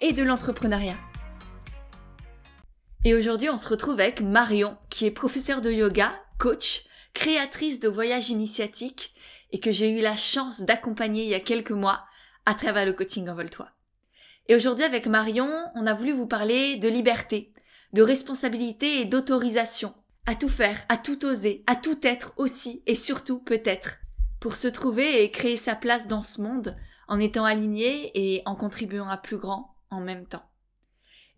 et de l'entrepreneuriat. Et aujourd'hui, on se retrouve avec Marion, qui est professeure de yoga, coach, créatrice de voyages initiatiques et que j'ai eu la chance d'accompagner il y a quelques mois à travers le coaching Envol-toi. Et aujourd'hui, avec Marion, on a voulu vous parler de liberté, de responsabilité et d'autorisation, à tout faire, à tout oser, à tout être aussi et surtout peut-être, pour se trouver et créer sa place dans ce monde en étant aligné et en contribuant à plus grand en même temps.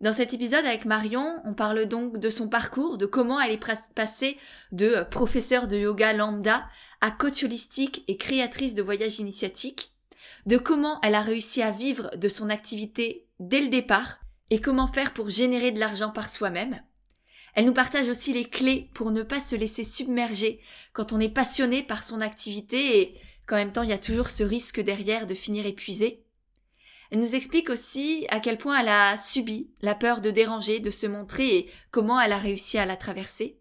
Dans cet épisode avec Marion, on parle donc de son parcours, de comment elle est passée de professeur de yoga lambda à coach holistique et créatrice de voyages initiatiques, de comment elle a réussi à vivre de son activité dès le départ et comment faire pour générer de l'argent par soi-même. Elle nous partage aussi les clés pour ne pas se laisser submerger quand on est passionné par son activité et qu'en même temps il y a toujours ce risque derrière de finir épuisé. Elle nous explique aussi à quel point elle a subi la peur de déranger, de se montrer et comment elle a réussi à la traverser.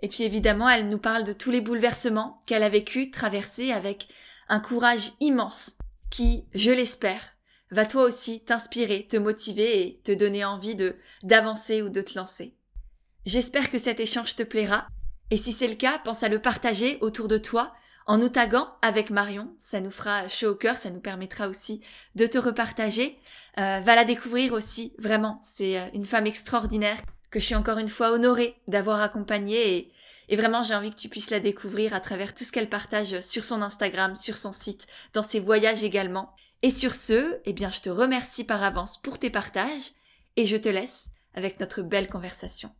Et puis évidemment, elle nous parle de tous les bouleversements qu'elle a vécu, traversés avec un courage immense qui, je l'espère, va toi aussi t'inspirer, te motiver et te donner envie de d'avancer ou de te lancer. J'espère que cet échange te plaira et si c'est le cas, pense à le partager autour de toi en nous taguant avec Marion. Ça nous fera chaud au cœur, ça nous permettra aussi de te repartager. Euh, va la découvrir aussi, vraiment. C'est euh, une femme extraordinaire que je suis encore une fois honorée d'avoir accompagnée et, et vraiment j'ai envie que tu puisses la découvrir à travers tout ce qu'elle partage sur son Instagram, sur son site, dans ses voyages également. Et sur ce, eh bien je te remercie par avance pour tes partages et je te laisse avec notre belle conversation.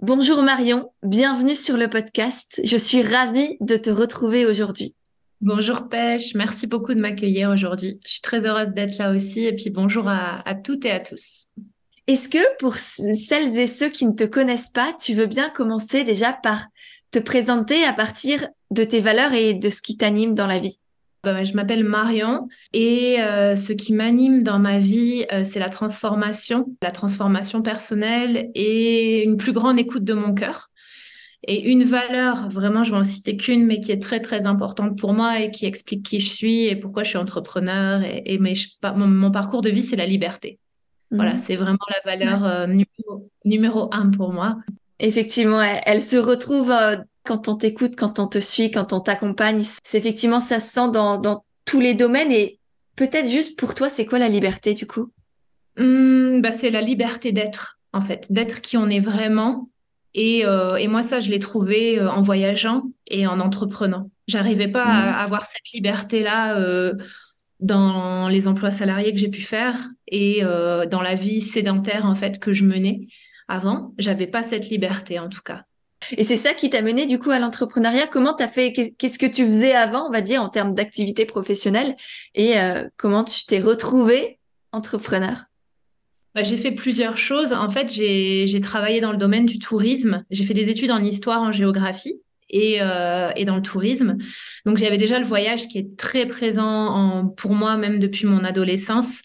Bonjour Marion, bienvenue sur le podcast. Je suis ravie de te retrouver aujourd'hui. Bonjour Pêche, merci beaucoup de m'accueillir aujourd'hui. Je suis très heureuse d'être là aussi et puis bonjour à, toutes et à tous. Est-ce que pour celles et ceux qui ne te connaissent pas, tu veux bien commencer déjà par te présenter à partir de tes valeurs et de ce qui t'anime dans la vie? Bah, je m'appelle Marion et euh, ce qui m'anime dans ma vie, euh, c'est la transformation, la transformation personnelle et une plus grande écoute de mon cœur. Et une valeur, vraiment, je vais en citer qu'une, mais qui est très, très importante pour moi et qui explique qui je suis et pourquoi je suis entrepreneur. Et, mon, parcours de vie, c'est la liberté. Voilà, mhm. c'est vraiment la valeur euh, numéro, un pour moi. Effectivement, elle, se retrouve quand on t'écoute, quand on te suit, quand on t'accompagne. C'est effectivement, ça se sent dans, tous les domaines. Et peut-être juste pour toi, c'est quoi la liberté du coup? Mmh, bah, C'est la liberté d'être, en fait, d'être qui on est vraiment. Et, euh, moi, ça, je l'ai trouvé euh, en voyageant et en entreprenant. J'arrivais pas à mmh. avoir cette liberté-là euh, dans les emplois salariés que j'ai pu faire et dans la vie sédentaire, en fait, que je menais avant. J'avais pas cette liberté, en tout cas. Et c'est ça qui t'a mené du coup à l'entrepreneuriat. Comment t'as fait Qu'est-ce que tu faisais avant, on va dire, en termes d'activité professionnelle? Et euh, comment tu t'es retrouvé entrepreneur? Bah, j'ai fait plusieurs choses. En fait, j'ai travaillé dans le domaine du tourisme. J'ai fait des études en histoire, en géographie. Et, euh, dans le tourisme. Donc j'avais déjà le voyage qui est très présent en, pour moi, même depuis mon adolescence.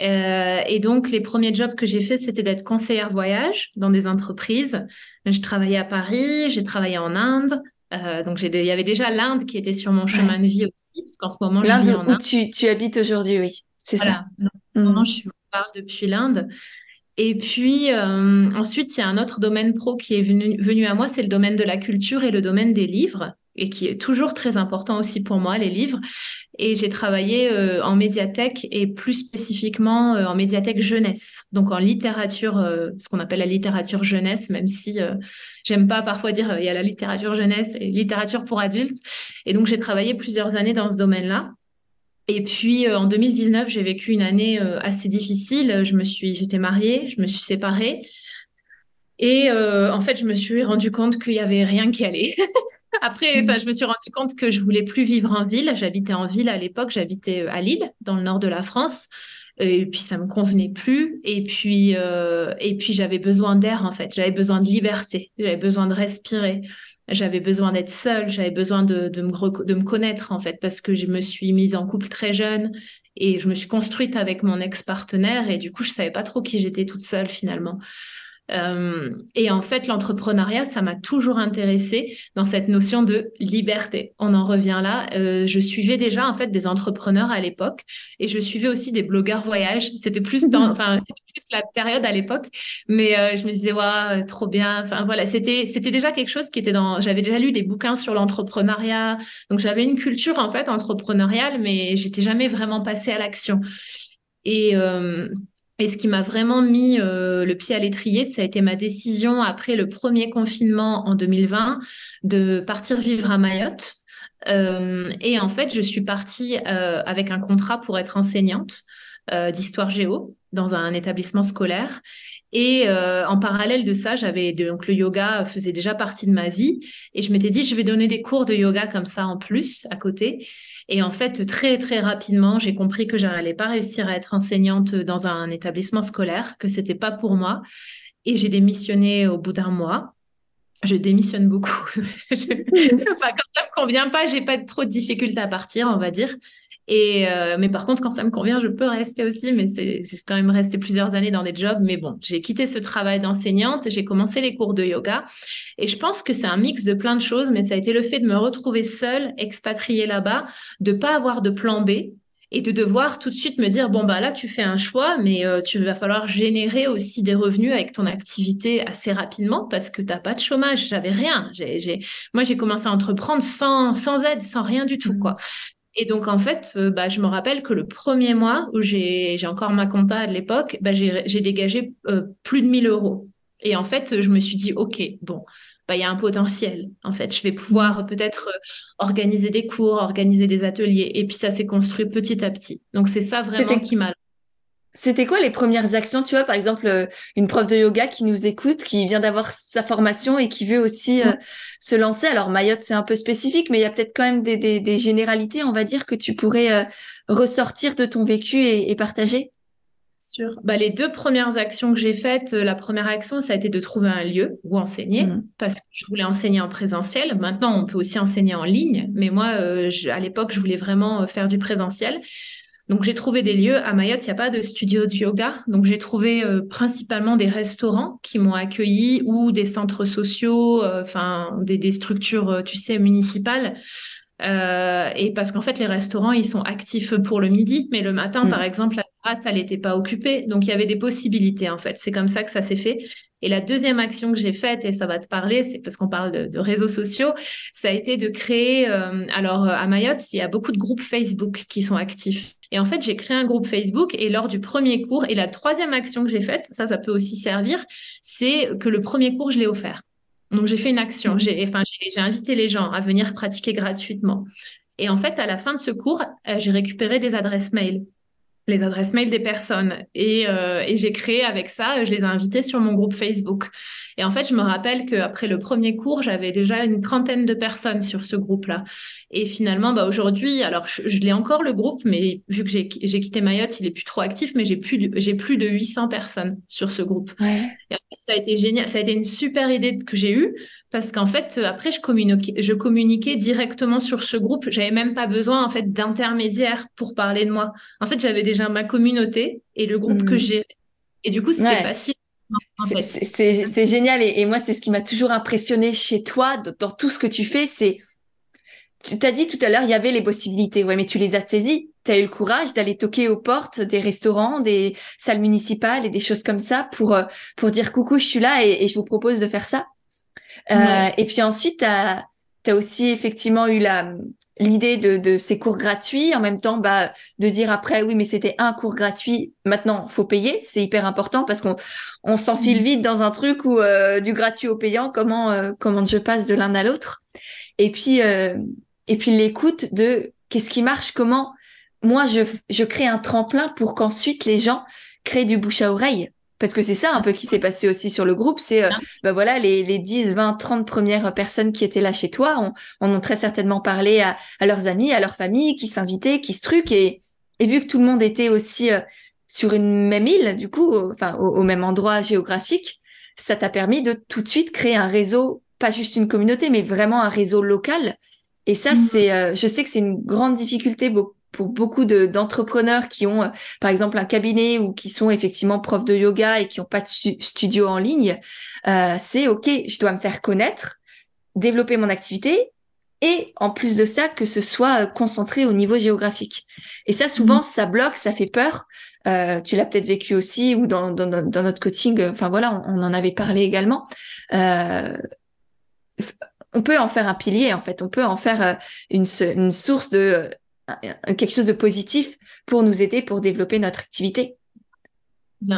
Euh, et donc, les premiers jobs que j'ai fait, c'était d'être conseillère voyage dans des entreprises. Je travaillais à Paris, j'ai travaillé en Inde. Euh, donc, il y avait déjà l'Inde qui était sur mon chemin de vie aussi, parce qu'en ce moment, je vis en Inde. où tu, tu habites aujourd'hui, oui. C'est ça. en ce moment, mhm. je suis depuis l'Inde. Et puis euh, ensuite, il y a un autre domaine pro qui est venu, venu à moi, c'est le domaine de la culture et le domaine des livres et qui est toujours très important aussi pour moi, les livres. Et j'ai travaillé euh, en médiathèque et plus spécifiquement euh, en médiathèque jeunesse, donc en littérature, euh, ce qu'on appelle la littérature jeunesse, même si j'aime pas parfois dire il y a la littérature jeunesse et littérature pour adultes. Et donc j'ai travaillé plusieurs années dans ce domaine-là. Et puis en 2019, j'ai vécu une année assez difficile. Je me suis, j'étais mariée, je me suis séparée. Et en fait, je me suis rendu compte qu'il y avait rien qui allait. Après, mm. je me suis rendu compte que je voulais plus vivre en ville. J'habitais en ville à l'époque, j'habitais euh, à Lille, dans le nord de la France. et puis ça me convenait plus. Et puis euh, et puis j'avais besoin d'air en fait. J'avais besoin de liberté. J'avais besoin de respirer. J'avais besoin d'être seule. J'avais besoin de, de, me de me connaître en fait parce que je me suis mise en couple très jeune et je me suis construite avec mon ex-partenaire. Et du coup je savais pas trop qui j'étais toute seule finalement euh, et en fait, l'entrepreneuriat, ça m'a toujours intéressée dans cette notion de liberté. On en revient là. Euh, je suivais déjà en fait des entrepreneurs à l'époque et je suivais aussi des blogueurs voyage. C'était plus dans, enfin, plus la période à l'époque, mais euh, je me disais ouais, trop bien. Enfin voilà, c'était c'était déjà quelque chose qui était dans. J'avais déjà lu des bouquins sur l'entrepreneuriat, donc j'avais une culture en fait entrepreneuriale, mais j'étais jamais vraiment passée à l'action. Et et ce qui m'a vraiment mis euh, le pied à l'étrier, ça a été ma décision après le premier confinement en 2020 de partir vivre à Mayotte. Euh, et en fait, je suis partie euh, avec un contrat pour être enseignante d'histoire géo dans un établissement scolaire. Et en parallèle de ça, j'avais donc le yoga faisait déjà partie de ma vie et je m'étais dit je vais donner des cours de yoga comme ça en plus à côté. Et en fait, très, très rapidement, j'ai compris que je n'allais pas réussir à être enseignante dans un établissement scolaire, que c'était pas pour moi. Et j'ai démissionné au bout d'un mois. Je démissionne beaucoup. enfin, quand ça me convient pas, j'ai pas trop de difficultés à partir, on va dire. Et euh, mais par contre, quand ça me convient, je peux rester aussi. Mais c'est quand même resté plusieurs années dans des jobs. Mais bon, j'ai quitté ce travail d'enseignante. J'ai commencé les cours de yoga. Et je pense que c'est un mix de plein de choses. Mais ça a été le fait de me retrouver seule, expatriée là-bas, de pas avoir de plan B et de devoir tout de suite me dire bon bah là tu fais un choix mais euh, tu vas falloir générer aussi des revenus avec ton activité assez rapidement parce que t'as pas de chômage j'avais rien j'ai, moi j'ai commencé à entreprendre sans sans aide sans rien du tout mmh. quoi et donc, en fait, euh, bah, je me rappelle que le premier mois où j'ai encore ma compta à l'époque, bah, j'ai dégagé euh, plus de 1000 euros. Et en fait, je me suis dit, OK, bon, bah, il y a un potentiel. En fait, je vais pouvoir peut-être euh, organiser des cours, organiser des ateliers. Et puis, ça s'est construit petit à petit. Donc, c'est ça vraiment qui m'a c'était quoi les premières actions, tu vois, par exemple, euh, une prof de yoga qui nous écoute, qui vient d'avoir sa formation et qui veut aussi euh, se lancer. Alors Mayotte, c'est un peu spécifique, mais il y a peut-être quand même des, des, des, généralités, on va dire, que tu pourrais euh, ressortir de ton vécu et, et partager. Sûr. Bah, les deux premières actions que j'ai faites, la première action, ça a été de trouver un lieu où enseigner, mmh. parce que je voulais enseigner en présentiel. Maintenant, on peut aussi enseigner en ligne, mais moi, à l'époque, je voulais vraiment faire du présentiel. Donc j'ai trouvé des lieux. À Mayotte, il n'y a pas de studio de yoga. Donc j'ai trouvé euh, principalement des restaurants qui m'ont accueilli ou des centres sociaux, euh, enfin des, structures, euh, tu sais, municipales. et parce qu'en fait, les restaurants, ils sont actifs pour le midi, mais le matin, mm. par exemple, la terrasse, elle n'était pas occupée. Donc il y avait des possibilités, en fait. C'est comme ça que ça s'est fait. Et la deuxième action que j'ai faite, et ça va te parler, c'est parce qu'on parle de, réseaux sociaux, ça a été de créer. alors à Mayotte, il y a beaucoup de groupes Facebook qui sont actifs. Et en fait, j'ai créé un groupe Facebook et lors du premier cours, et la troisième action que j'ai faite, ça, ça peut aussi servir, c'est que le premier cours, je l'ai offert. Donc, j'ai fait une action. J'ai enfin, j'ai invité les gens à venir pratiquer gratuitement. Et en fait, à la fin de ce cours, euh, j'ai récupéré des adresses mail les adresses mail des personnes. Et, euh, et j'ai créé avec ça, je les ai invités sur mon groupe Facebook. Et en fait, je me rappelle qu'après le premier cours, j'avais déjà une trentaine de personnes sur ce groupe-là. Et finalement, bah, aujourd'hui, alors je, l'ai encore le groupe, mais vu que j'ai quitté Mayotte, il est plus trop actif, mais j'ai plus, j'ai plus de 800 personnes sur ce groupe. Et ça a été génial, ça a été une super idée que j'ai eue parce qu'en fait, après, je communiquais, je communiquais directement sur ce groupe. J'avais même pas besoin en fait d'intermédiaire pour parler de moi. En fait, j'avais déjà ma communauté et le groupe que mmh. j'ai. Et du coup, c'était facile c'est génial et, moi c'est ce qui m'a toujours impressionné chez toi dans, tout ce que tu fais, c'est tu t'as dit tout à l'heure il y avait les possibilités, ouais mais tu les as saisies, tu as eu le courage d'aller toquer aux portes des restaurants, des salles municipales et des choses comme ça pour euh, pour dire coucou je suis là et, je vous propose de faire ça. Euh, et puis ensuite tu as tu as aussi effectivement eu la l'idée de, de, ces cours gratuits, en même temps bah, de dire après oui mais c'était un cours gratuit, maintenant faut payer, c'est hyper important parce qu'on on s'enfile mm. vite dans un truc où euh, du gratuit au payant, comment euh, comment je passe de l'un à l'autre. Et puis euh, et puis l'écoute de qu'est-ce qui marche, comment moi je je crée un tremplin pour qu'ensuite les gens créent du bouche à oreille. Parce que c'est ça un peu qui s'est passé aussi sur le groupe, c'est euh, bah voilà les, les 10, 20, 30 premières personnes qui étaient là chez toi, on, on a très certainement parlé à, à leurs amis, à leur famille, qui s'invitaient, qui se truquent et, et vu que tout le monde était aussi euh, sur une même île, du coup, enfin au, même endroit géographique, ça t'a permis de tout de suite créer un réseau, pas juste une communauté, mais vraiment un réseau local. Et ça, mmh. c'est, euh, je sais que c'est une grande difficulté pour beaucoup d'entrepreneurs qui ont, euh, par exemple, un cabinet ou qui sont effectivement profs de yoga et qui n'ont pas de studio en ligne. Euh, c'est OK, je dois me faire connaître, développer mon activité et en plus de ça, que ce soit concentré au niveau géographique. Et ça, souvent, mmh. ça bloque, ça fait peur. Euh, tu l'as peut-être vécu aussi ou dans, dans, dans, notre coaching. Enfin voilà, on, en avait parlé également. Euh, on peut en faire un pilier en fait. On peut en faire euh, une, une source de quelque chose de positif pour nous aider pour développer notre activité.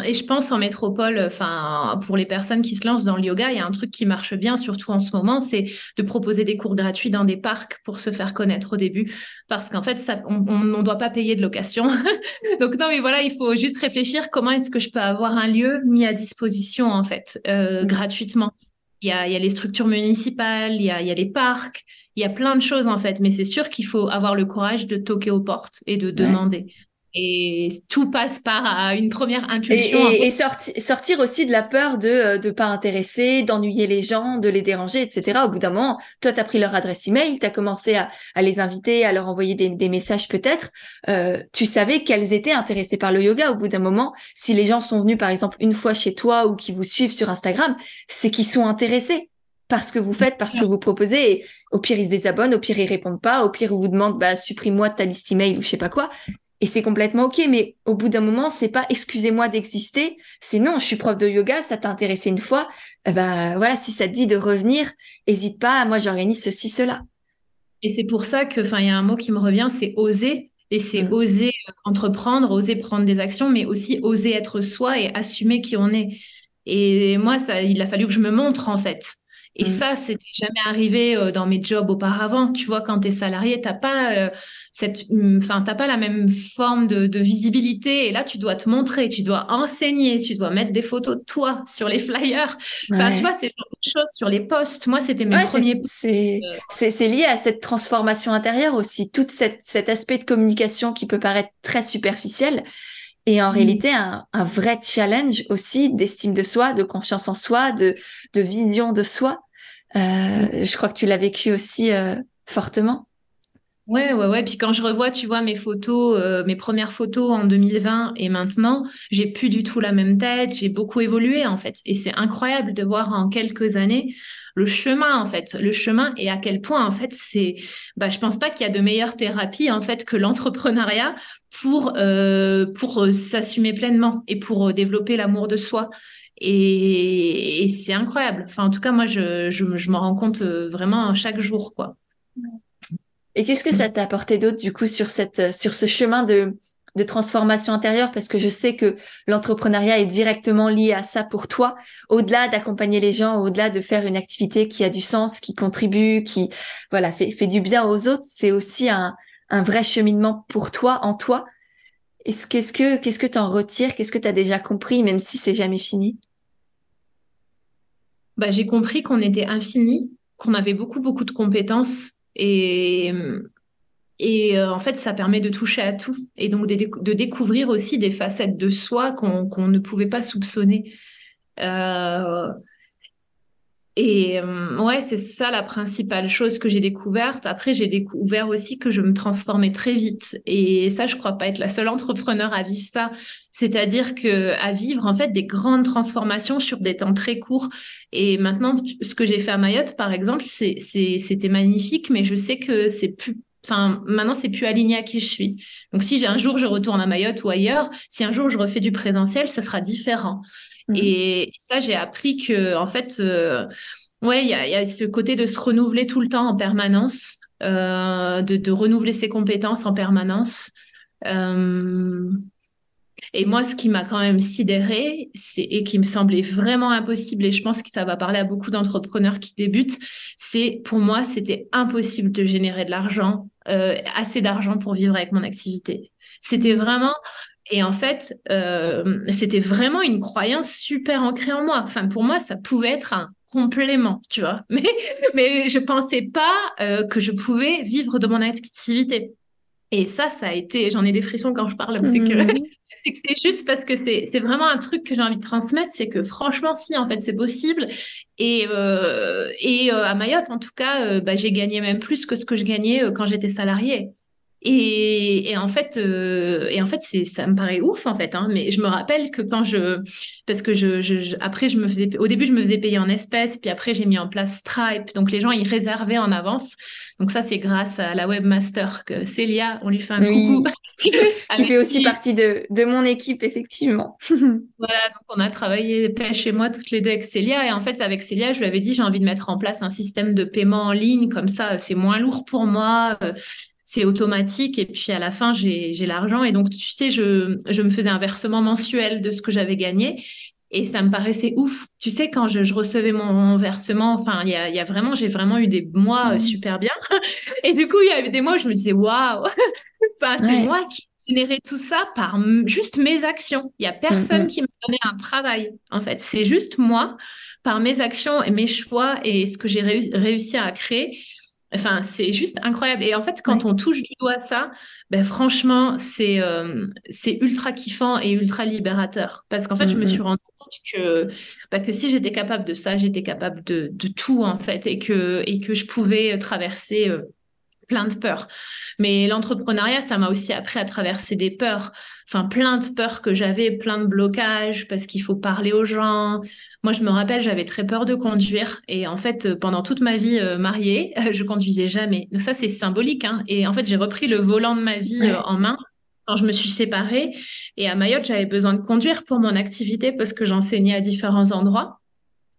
Et je pense en métropole, enfin, pour les personnes qui se lancent dans le yoga, il y a un truc qui marche bien, surtout en ce moment, c'est de proposer des cours gratuits dans des parcs pour se faire connaître au début. Parce qu'en fait, ça, on ne doit pas payer de location. Donc, non, mais voilà, il faut juste réfléchir comment est-ce que je peux avoir un lieu mis à disposition, en fait, euh, mmh. gratuitement. Il y, a, il y a les structures municipales, il y a, il y a les parcs, il y a plein de choses, en fait. Mais c'est sûr qu'il faut avoir le courage de toquer aux portes et de demander. Et tout passe par une première intuition. Et, sortir aussi de la peur de ne euh, pas intéresser, d'ennuyer les gens, de les déranger, etc. Au bout d'un moment, toi, tu as pris leur adresse email, tu as commencé à, les inviter, à leur envoyer des, messages peut-être. Euh, tu savais qu'elles étaient intéressées par le yoga. Au bout d'un moment, si les gens sont venus, par exemple, une fois chez toi ou qui vous suivent sur Instagram, c'est qu'ils sont intéressés parce que vous faites, parce que vous proposez. Et au pire, ils se désabonnent, au pire, ils répondent pas, au pire, ils vous demandent, bah, supprime-moi ta liste email ou je sais pas quoi. Et c'est complètement ok, mais au bout d'un moment, c'est pas excusez-moi d'exister, c'est non, je suis prof de yoga, ça t'a intéressé une fois, eh ben voilà, si ça te dit de revenir, hésite pas, moi j'organise ceci, cela. Et c'est pour ça que, enfin, il y a un mot qui me revient, c'est oser. Et c'est oser euh, entreprendre, oser prendre des actions, mais aussi oser être soi et assumer qui on est. Et moi, ça, il a fallu que je me montre en fait. Et mmh. ça, c'était jamais arrivé euh, dans mes jobs auparavant. Tu vois, quand tu es salarié, t'as pas euh, cette, mmh, enfin, t'as pas la même forme de, visibilité. Et là, tu dois te montrer, tu dois enseigner, tu dois mettre des photos de toi sur les flyers. Enfin, tu vois, c'est genre de choses sur les posts. Moi, c'était mes premiers. C'est, c'est, lié à cette transformation intérieure aussi, tout cet aspect de communication qui peut paraître très superficiel. Et en mmh. réalité, un, un, vrai challenge aussi d'estime de soi, de confiance en soi, de, de vision de soi. Euh, mmh. je crois que tu l'as vécu aussi euh, fortement. Ouais, ouais, ouais. Puis quand je revois, tu vois, mes photos, euh, mes premières photos en 2020 et maintenant, j'ai plus du tout la même tête. J'ai beaucoup évolué, en fait. Et c'est incroyable de voir en quelques années le chemin, en fait. Le chemin et à quel point, en fait, c'est, bah, je pense pas qu'il y a de meilleure thérapie, en fait, que l'entrepreneuriat pour, euh, pour s'assumer pleinement et pour développer l'amour de soi. Et, c'est incroyable. Enfin, en tout cas, moi, je, je, je m'en rends compte euh, vraiment chaque jour, quoi. Et qu'est-ce que ça t'a apporté d'autre, du coup, sur, cette, sur ce chemin de, de transformation intérieure? Parce que je sais que l'entrepreneuriat est directement lié à ça pour toi, au-delà d'accompagner les gens, au-delà de faire une activité qui a du sens, qui contribue, qui voilà fait, fait du bien aux autres. C'est aussi un, un vrai cheminement pour toi, en toi. Est-ce qu'est-ce que qu'est-ce que tu en retires? Qu'est-ce que tu as déjà compris, même si c'est jamais fini? Bah, J'ai compris qu'on était infini, qu'on avait beaucoup, beaucoup de compétences et, et euh, en fait, ça permet de toucher à tout et donc de, découvrir aussi des facettes de soi qu'on ne pouvait pas soupçonner. Euh, et euh, ouais, c'est ça la principale chose que j'ai découverte. Après, j'ai découvert aussi que je me transformais très vite. Et ça, je crois pas être la seule entrepreneur à vivre ça. C'est-à-dire que à vivre en fait des grandes transformations sur des temps très courts. Et maintenant, ce que j'ai fait à Mayotte, par exemple, c'était magnifique, mais je sais que c'est plus Enfin, maintenant, c'est plus aligné à qui je suis. Donc, si j'ai un jour je retourne à Mayotte ou ailleurs, si un jour je refais du présentiel, ça sera différent. Mmh. Et ça, j'ai appris que, en fait, euh, ouais, il y a, ce côté de se renouveler tout le temps en permanence, euh, de, renouveler ses compétences en permanence. Euh, et moi, ce qui m'a quand même sidéré, et qui me semblait vraiment impossible, et je pense que ça va parler à beaucoup d'entrepreneurs qui débutent, c'est pour moi, c'était impossible de générer de l'argent, assez d'argent pour vivre avec mon activité. C'était vraiment et en fait, euh, c'était vraiment une croyance super ancrée en moi. Enfin, pour moi, ça pouvait être un complément, tu vois. Mais, mais je pensais pas euh, que je pouvais vivre de mon activité. Et ça, ça a été, j'en ai des frissons quand je parle, c'est que mhm. c'est juste parce que c'est vraiment un truc que j'ai envie de transmettre, c'est que franchement, si, en fait, c'est possible. Et, euh, et euh, à Mayotte, en tout cas, euh, bah, j'ai gagné même plus que ce que je gagnais quand j'étais salariée. Et, et, en fait, euh, et en fait, c'est, ça me paraît ouf en fait. Hein, mais je me rappelle que quand je, parce que je, je, après je me faisais, au début je me faisais payer en espèces, puis après j'ai mis en place Stripe. Donc les gens ils réservaient en avance. Donc ça c'est grâce à la webmaster que Célia, on lui fait un coucou. qui fait aussi partie de, de mon équipe effectivement. voilà, donc on a travaillé pêche chez moi toutes les deux avec Célia. Et en fait avec Célia, je lui avais dit j'ai envie de mettre en place un système de paiement en ligne comme ça, c'est moins lourd pour moi. C'est automatique et puis à la fin j'ai l'argent. Et donc tu sais je, je me faisais un versement mensuel de ce que j'avais gagné et ça me paraissait ouf. Tu sais quand je, je recevais mon versement enfin il y a, y a, vraiment j'ai vraiment eu des mois euh, mmh. super bien. Et du coup il y a eu des mois où je me disais waouh! Enfin c'est moi qui générais tout ça par juste mes actions. Il y a personne mmh, mmh. qui me donnait un travail en fait. C'est juste moi par mes actions et mes choix et ce que j'ai réussi à créer Enfin, c'est juste incroyable. Et en fait, quand on touche du doigt ça, ben, franchement, c'est euh, c'est ultra kiffant et ultra libérateur. Parce qu'en fait, je me suis rendu compte que, bah, que si j'étais capable de ça, j'étais capable de, de, tout, en fait, et que, et que je pouvais traverser euh, plein de peurs. Mais l'entrepreneuriat, ça m'a aussi appris à traverser des peurs. Enfin, plein de peurs que j'avais, plein de blocages parce qu'il faut parler aux gens. Moi, je me rappelle, j'avais très peur de conduire. Et en fait, pendant toute ma vie euh, mariée, je conduisais jamais. Donc ça, c'est symbolique. Hein. Et en fait, j'ai repris le volant de ma vie euh, en main quand je me suis séparée. Et à Mayotte, j'avais besoin de conduire pour mon activité parce que j'enseignais à différents endroits.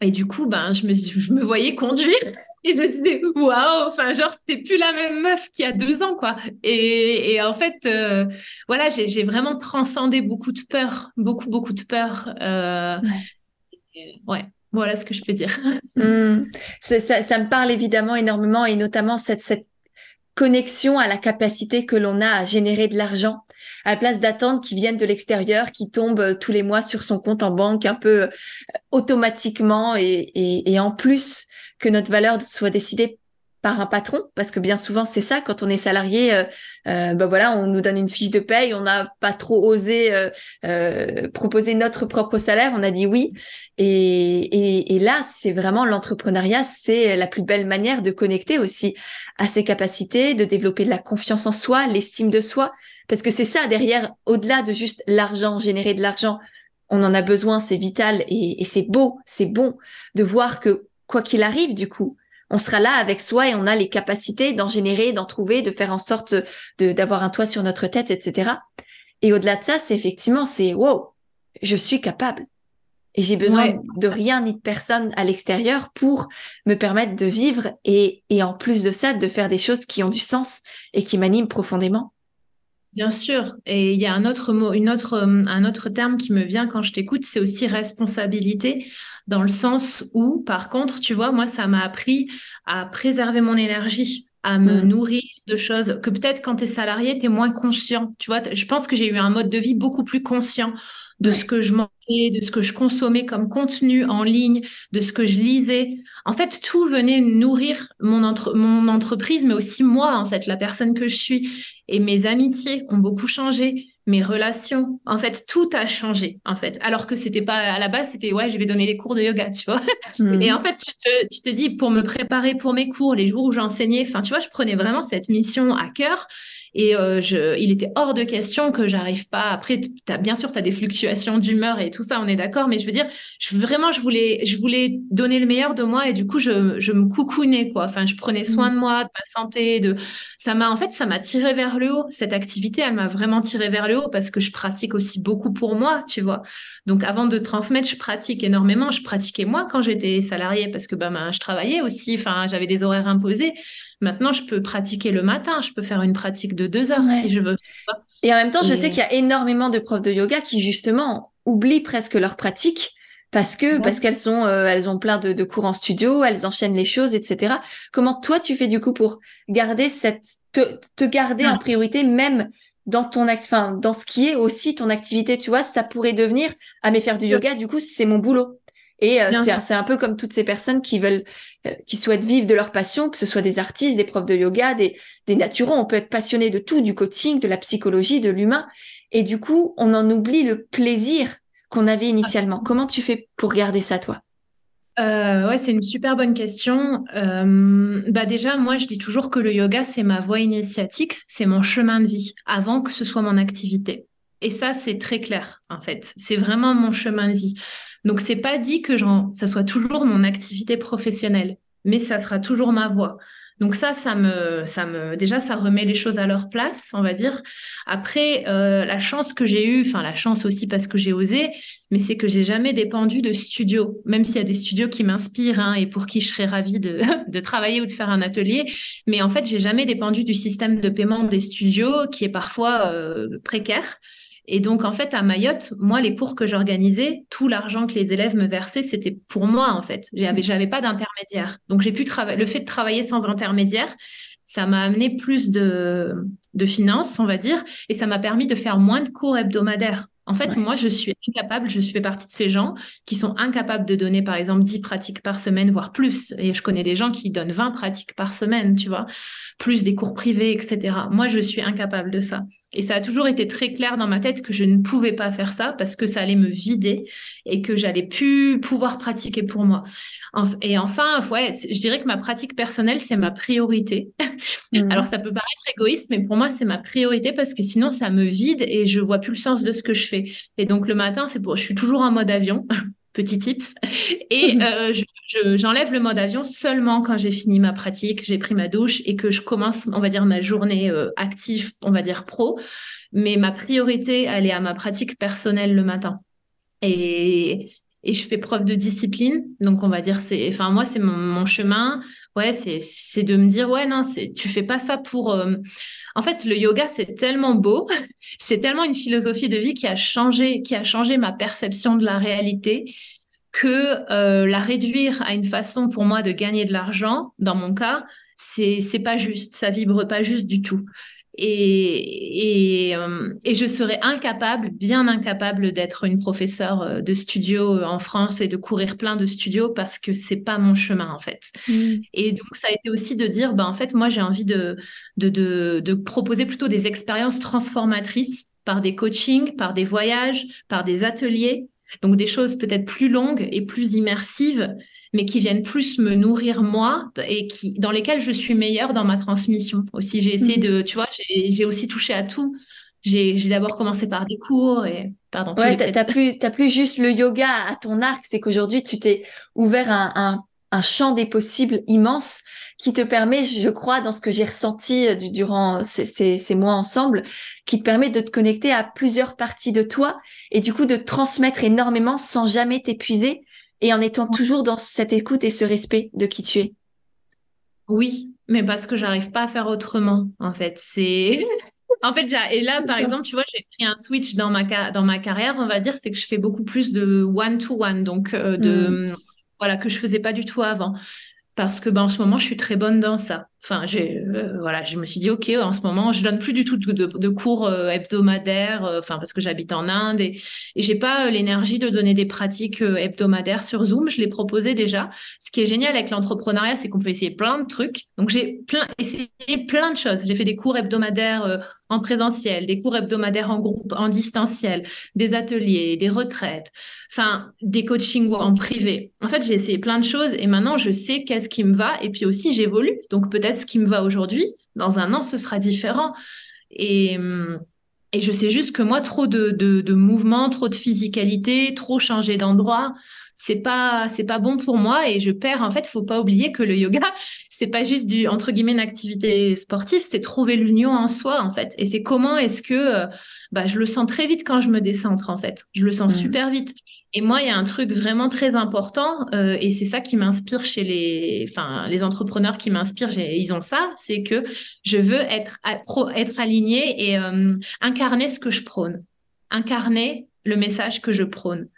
Et du coup, ben, je me, je me voyais conduire et je me disais, waouh, enfin, genre, t'es plus la même meuf qu'il y a deux ans, quoi. Et, et en fait, euh, voilà, j'ai vraiment transcendé beaucoup de peur, beaucoup, beaucoup de peur. Euh, ouais. voilà ce que je peux dire. Mmh. Ça, ça, me parle évidemment énormément et notamment cette, cette connexion à la capacité que l'on a à générer de l'argent à la place d'attendre qu'ils viennent de l'extérieur, qui tombent euh, tous les mois sur son compte en banque un peu automatiquement et, et, et en plus que notre valeur soit décidée par un patron, parce que bien souvent c'est ça quand on est salarié, euh, euh, ben voilà, on nous donne une fiche de paye, on n'a pas trop osé euh, proposer notre propre salaire, on a dit oui, et, et, là c'est vraiment l'entrepreneuriat, c'est la plus belle manière de connecter aussi à ses capacités, de développer de la confiance en soi, l'estime de soi, parce que c'est ça derrière, au-delà de juste l'argent, générer de l'argent, on en a besoin, c'est vital et c'est beau, c'est bon de voir que quoi qu'il arrive, du coup, on sera là avec soi et on a les capacités d'en générer, d'en trouver, de faire en sorte de d'avoir un toit sur notre tête, etc. Et au-delà de ça, c'est effectivement, c'est wow, je suis capable. Et j'ai besoin de rien ni de personne à l'extérieur pour me permettre de vivre et, et en plus de ça, de faire des choses qui ont du sens et qui m'animent profondément. Bien sûr. Et il y a un autre mot, une autre, un autre terme qui me vient quand je t'écoute, c'est aussi responsabilité dans le sens où, par contre, tu vois, moi, ça m'a appris à préserver mon énergie, à me mm. nourrir de choses que peut-être quand tu es salarié, tu es moins conscient. Tu vois, je pense que j'ai eu un mode de vie beaucoup plus conscient de ce que je mangeais, de ce que je consommais comme contenu en ligne, de ce que je lisais. En fait, tout venait nourrir mon, entre mon entreprise, mais aussi moi, en fait, la personne que je suis. Et mes amitiés ont beaucoup changé mes relations. En fait, tout a changé, en fait. Alors que c'était pas, à la base, c'était, ouais, je vais donner des cours de yoga, tu vois. Et en fait, tu te, tu te dis, pour me préparer pour mes cours, les jours où j'enseignais, enfin, tu vois, je prenais vraiment cette mission à cœur. Et euh, je, il était hors de question que j'arrive pas. Après, as, bien sûr, tu as des fluctuations d'humeur et tout ça, on est d'accord. Mais je veux dire, je, vraiment, je voulais, je voulais donner le meilleur de moi et du coup, je, je me coucounais, quoi. Enfin, je prenais soin de moi, de ma santé. De... Ça m'a, en fait, ça m'a tiré vers le haut. Cette activité, elle m'a vraiment tiré vers le haut parce que je pratique aussi beaucoup pour moi, tu vois. Donc, avant de transmettre, je pratique énormément. Je pratiquais moi quand j'étais salariée parce que ben, je travaillais aussi. Enfin, j'avais des horaires imposés. Maintenant, je peux pratiquer le matin, je peux faire une pratique de deux heures si je veux. Et en même temps, je sais qu'il y a énormément de profs de yoga qui justement oublient presque leur pratique parce que parce qu'elles sont euh, elles ont plein de, cours en studio, elles enchaînent les choses, etc. Comment toi tu fais du coup pour garder cette te, te garder en priorité même dans ton enfin dans ce qui est aussi ton activité, tu vois, ça pourrait devenir à ah mais faire du yoga du coup c'est mon boulot. Et euh, c'est un peu comme toutes ces personnes qui veulent, euh, qui souhaitent vivre de leur passion, que ce soit des artistes, des profs de yoga, des, des naturaux. On peut être passionné de tout, du coaching, de la psychologie, de l'humain. Et du coup, on en oublie le plaisir qu'on avait initialement. Comment tu fais pour garder ça, toi? Euh, ouais, c'est une super bonne question. Euh, bah déjà, moi, je dis toujours que le yoga, c'est ma voie initiatique, c'est mon chemin de vie, avant que ce soit mon activité. Et ça, c'est très clair, en fait. C'est vraiment mon chemin de vie. Donc, c'est pas dit que ça soit toujours mon activité professionnelle, mais ça sera toujours ma voie. Donc ça, ça me, ça me, déjà, ça remet les choses à leur place, on va dire. Après, euh, la chance que j'ai eue, enfin la chance aussi parce que j'ai osé, mais c'est que j'ai jamais dépendu de studio, même s'il y a des studios qui m'inspirent hein, et pour qui je serais ravie de, de, travailler ou de faire un atelier. Mais en fait, j'ai jamais dépendu du système de paiement des studios qui est parfois euh, précaire. Et donc, en fait, à Mayotte, moi, les cours que j'organisais, tout l'argent que les élèves me versaient, c'était pour moi, en fait. J'avais, j'avais pas d'intermédiaire. Donc, j'ai pu travailler, le fait de travailler sans intermédiaire, ça m'a amené plus de, de finances, on va dire, et ça m'a permis de faire moins de cours hebdomadaires. En fait, moi, je suis incapable, je fais partie de ces gens qui sont incapables de donner, par exemple, 10 pratiques par semaine, voire plus. Et je connais des gens qui donnent 20 pratiques par semaine, tu vois, plus des cours privés, etc. Moi, je suis incapable de ça. Et ça a toujours été très clair dans ma tête que je ne pouvais pas faire ça parce que ça allait me vider et que j'allais plus pouvoir pratiquer pour moi. Et enfin, ouais, je dirais que ma pratique personnelle, c'est ma priorité. Mmh. Alors, ça peut paraître égoïste, mais pour moi, c'est ma priorité parce que sinon, ça me vide et je vois plus le sens de ce que je fais. Et donc, le matin, c'est pour, je suis toujours en mode avion. Petit tips. Et euh, j'enlève le mode avion seulement quand j'ai fini ma pratique, j'ai pris ma douche et que je commence, on va dire, ma journée euh, active, on va dire pro. Mais ma priorité, elle est à ma pratique personnelle le matin. Et, et je fais preuve de discipline. Donc, on va dire, c'est, enfin, moi, c'est mon, chemin. Ouais, c'est, de me dire, ouais, non, tu fais pas ça pour. Euh, en fait, le yoga, c'est tellement beau. c'est tellement une philosophie de vie qui a changé, qui a changé ma perception de la réalité que euh, la réduire à une façon pour moi de gagner de l'argent, dans mon cas, c'est pas juste, ça vibre pas juste du tout. Et, et, euh, et, je serais incapable, bien incapable d'être une professeure euh, de studio en France et de courir plein de studios parce que c'est pas mon chemin en fait. Mm. Et donc ça a été aussi de dire, ben, en fait, moi j'ai envie de, de, de, de proposer plutôt des expériences transformatrices par des coachings, par des voyages, par des ateliers. Donc des choses peut-être plus longues et plus immersives mais qui viennent plus me nourrir moi et qui, dans lesquels je suis meilleure dans ma transmission. Aussi, j'ai essayé mm. de, tu vois, j'ai aussi touché à tout. J'ai d'abord commencé par des cours et pardon. Ouais, t'as plus, as plus juste le yoga à ton arc, c'est qu'aujourd'hui tu t'es ouvert un, un, un, champ des possibles immense qui te permet, je crois, dans ce que j'ai ressenti euh, durant ces, ces, ces, mois ensemble, qui te permet de te connecter à plusieurs parties de toi et du coup de transmettre énormément sans jamais t'épuiser et en étant toujours dans cette écoute et ce respect de qui tu es. Oui, mais parce que j'arrive pas à faire autrement, en fait. C'est. En fait, et là, par exemple, tu vois, j'ai pris un switch dans ma, dans ma carrière, on va dire, c'est que je fais beaucoup plus de one-to-one, donc euh, de, mm. voilà, que je faisais pas du tout avant. Parce que ben, en ce moment, je suis très bonne dans ça. Enfin, euh, voilà, je me suis dit, OK, en ce moment, je donne plus du tout de, cours euh, hebdomadaires, euh, parce que j'habite en Inde et, et j'ai pas l'énergie de donner des pratiques hebdomadaires sur Zoom. Je l'ai proposé déjà. Ce qui est génial avec l'entrepreneuriat, c'est qu'on peut essayer plein de trucs. Donc, j'ai plein, essayé plein de choses. J'ai fait des cours hebdomadaires en présentiel, des cours hebdomadaires en groupe, en distanciel, des ateliers, des retraites, enfin, des coachings en privé. En fait, j'ai essayé plein de choses et maintenant, je sais qu'est-ce qui me va et puis aussi, j'évolue. Donc, peut-être ce qui me va aujourd'hui, dans un an, ce sera différent. Et, et je sais juste que moi, trop de, de, mouvements, trop de physicalité, trop changer d'endroit, c'est pas c'est pas bon pour moi et je perds en fait faut pas oublier que le yoga c'est pas juste du entre guillemets une activité sportive c'est trouver l'union en soi en fait et c'est comment est-ce que euh, bah je le sens très vite quand je me décentre en fait je le sens mmh. super vite et moi, il y a un truc vraiment très important, euh, et c'est ça qui m'inspire chez les, enfin, les entrepreneurs qui m'inspirent, ils ont ça, c'est que je veux être, être aligné et euh, incarner ce que je prône, incarner le message que je prône.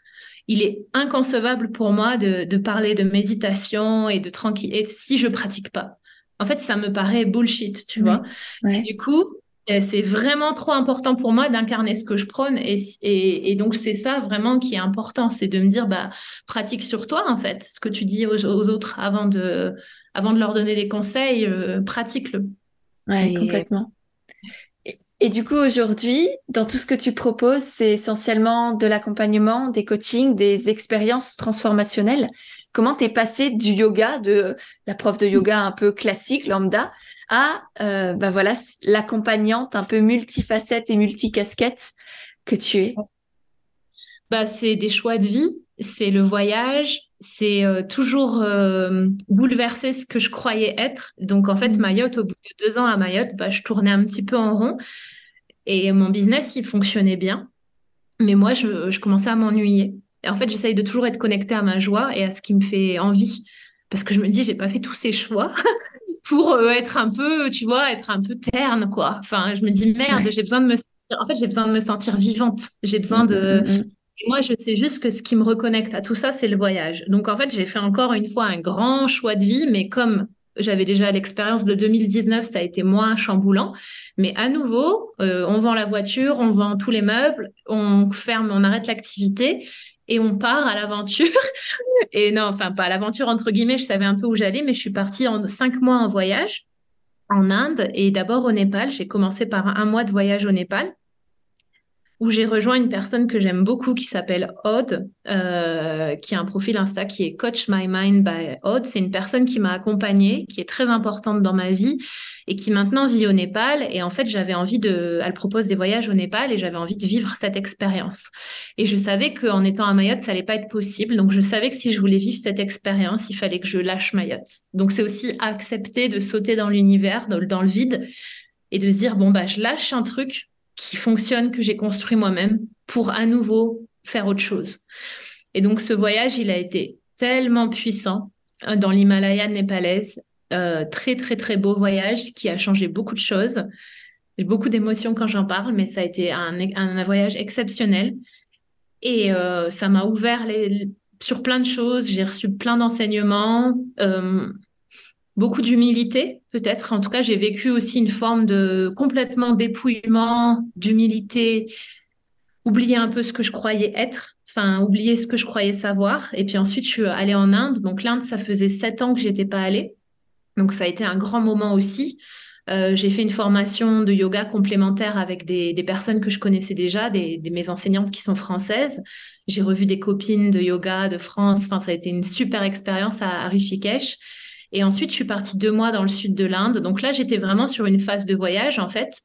Il est inconcevable pour moi de, de parler de méditation et de tranquillité si je pratique pas. En fait, ça me paraît bullshit, tu vois. Du coup, c'est vraiment trop important pour moi d'incarner ce que je prône. Et, et, donc, c'est ça vraiment qui est important. C'est de me dire, bah, pratique sur toi, en fait. Ce que tu dis aux, autres avant de, avant de leur donner des conseils, euh, pratique-le. Oui, complètement. Et, du coup, aujourd'hui, dans tout ce que tu proposes, c'est essentiellement de l'accompagnement, des coachings, des expériences transformationnelles. Comment t'es passé du yoga, de la prof de yoga un peu classique, lambda, à euh, ben voilà l'accompagnante un peu multifacette et multicasquette que tu es? Bah, C'est des choix de vie, c'est le voyage, c'est euh, toujours euh, bouleverser ce que je croyais être. Donc en fait, mmh. Mayotte, au bout de deux ans à Mayotte, bah, je tournais un petit peu en rond et mon business, il fonctionnait bien. Mais moi, je, je commençais à m'ennuyer. Et en fait, j'essaye de toujours être connectée à ma joie et à ce qui me fait envie. Parce que je me dis, j'ai pas fait tous ces choix. pour euh, être un peu, tu vois, être un peu terne, quoi. Enfin, je me dis, merde, j'ai besoin de me sentir, en fait, j'ai besoin de me sentir vivante. J'ai besoin mm, de... Mm, mm, Moi, je sais juste que ce qui me reconnecte à tout ça, c'est le voyage. Donc, en fait, j'ai fait encore une fois un grand choix de vie, mais comme j'avais déjà l'expérience de 2019, ça a été moins chamboulant. Mais à nouveau, euh, on vend la voiture, on vend tous les meubles, on ferme, on arrête l'activité et on part à l'aventure. Et non, enfin, pas à l'aventure, entre guillemets, je savais un peu où j'allais, mais je suis partie en cinq mois en voyage en Inde et d'abord au Népal. J'ai commencé par un mois de voyage au Népal où j'ai rejoint une personne que j'aime beaucoup qui s'appelle Odd, euh, qui a un profil Insta qui est Coach My Mind by Odd. C'est une personne qui m'a accompagnée, qui est très importante dans ma vie et qui maintenant vit au Népal. Et en fait, j'avais envie de. Elle propose des voyages au Népal et j'avais envie de vivre cette expérience. Et je savais qu'en étant à Mayotte, ça allait pas être possible. Donc, je savais que si je voulais vivre cette expérience, il fallait que je lâche Mayotte. Donc, c'est aussi accepter de sauter dans l'univers, dans, le vide et de se dire bon bah je lâche un truc qui fonctionne, que j'ai construit moi-même, pour à nouveau faire autre chose. Et donc ce voyage, il a été tellement puissant euh, dans l'Himalaya népalaise, euh, très très très beau voyage qui a changé beaucoup de choses. J'ai beaucoup d'émotions quand j'en parle, mais ça a été un, un voyage exceptionnel. Et euh, ça m'a ouvert sur plein de choses. J'ai reçu plein d'enseignements. Beaucoup d'humilité, peut-être. En tout cas, j'ai vécu aussi une forme de complètement dépouillement, d'humilité, oublier un peu ce que je croyais être, enfin, oublier ce que je croyais savoir. Et puis ensuite, je suis allée en Inde. Donc, l'Inde, ça faisait sept ans que j'étais pas allée. Donc, ça a été un grand moment aussi. Euh, j'ai fait une formation de yoga complémentaire avec des, personnes que je connaissais déjà, des, mes enseignantes qui sont françaises. J'ai revu des copines de yoga de France. Enfin, ça a été une super expérience à Rishikesh. Et ensuite, je suis partie deux mois dans le sud de l'Inde. Donc là, j'étais vraiment sur une phase de voyage, en fait,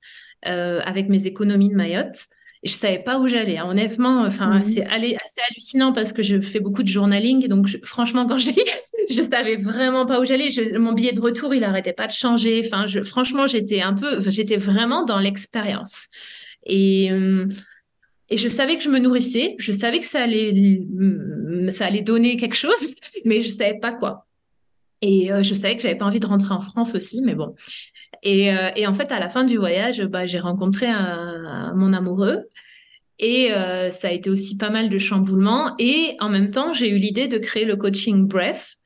euh, avec mes économies de Mayotte. Et je savais pas où j'allais. Hein. Honnêtement, enfin, mhm. c'est assez hallucinant parce que je fais beaucoup de journaling. Donc, franchement, quand j'ai, je savais vraiment pas où j'allais. mon billet de retour, il arrêtait pas de changer. Enfin, je, franchement, j'étais un peu, j'étais vraiment dans l'expérience. Et, euh, et je savais que je me nourrissais. Je savais que ça allait, ça allait donner quelque chose, mais je savais pas quoi. Et euh, je savais que j'avais pas envie de rentrer en France aussi, mais bon. Et, euh, en fait, à la fin du voyage, bah, j'ai rencontré mon amoureux. Et euh, ça a été aussi pas mal de chamboulements. Et en même temps, j'ai eu l'idée de créer le coaching Bref.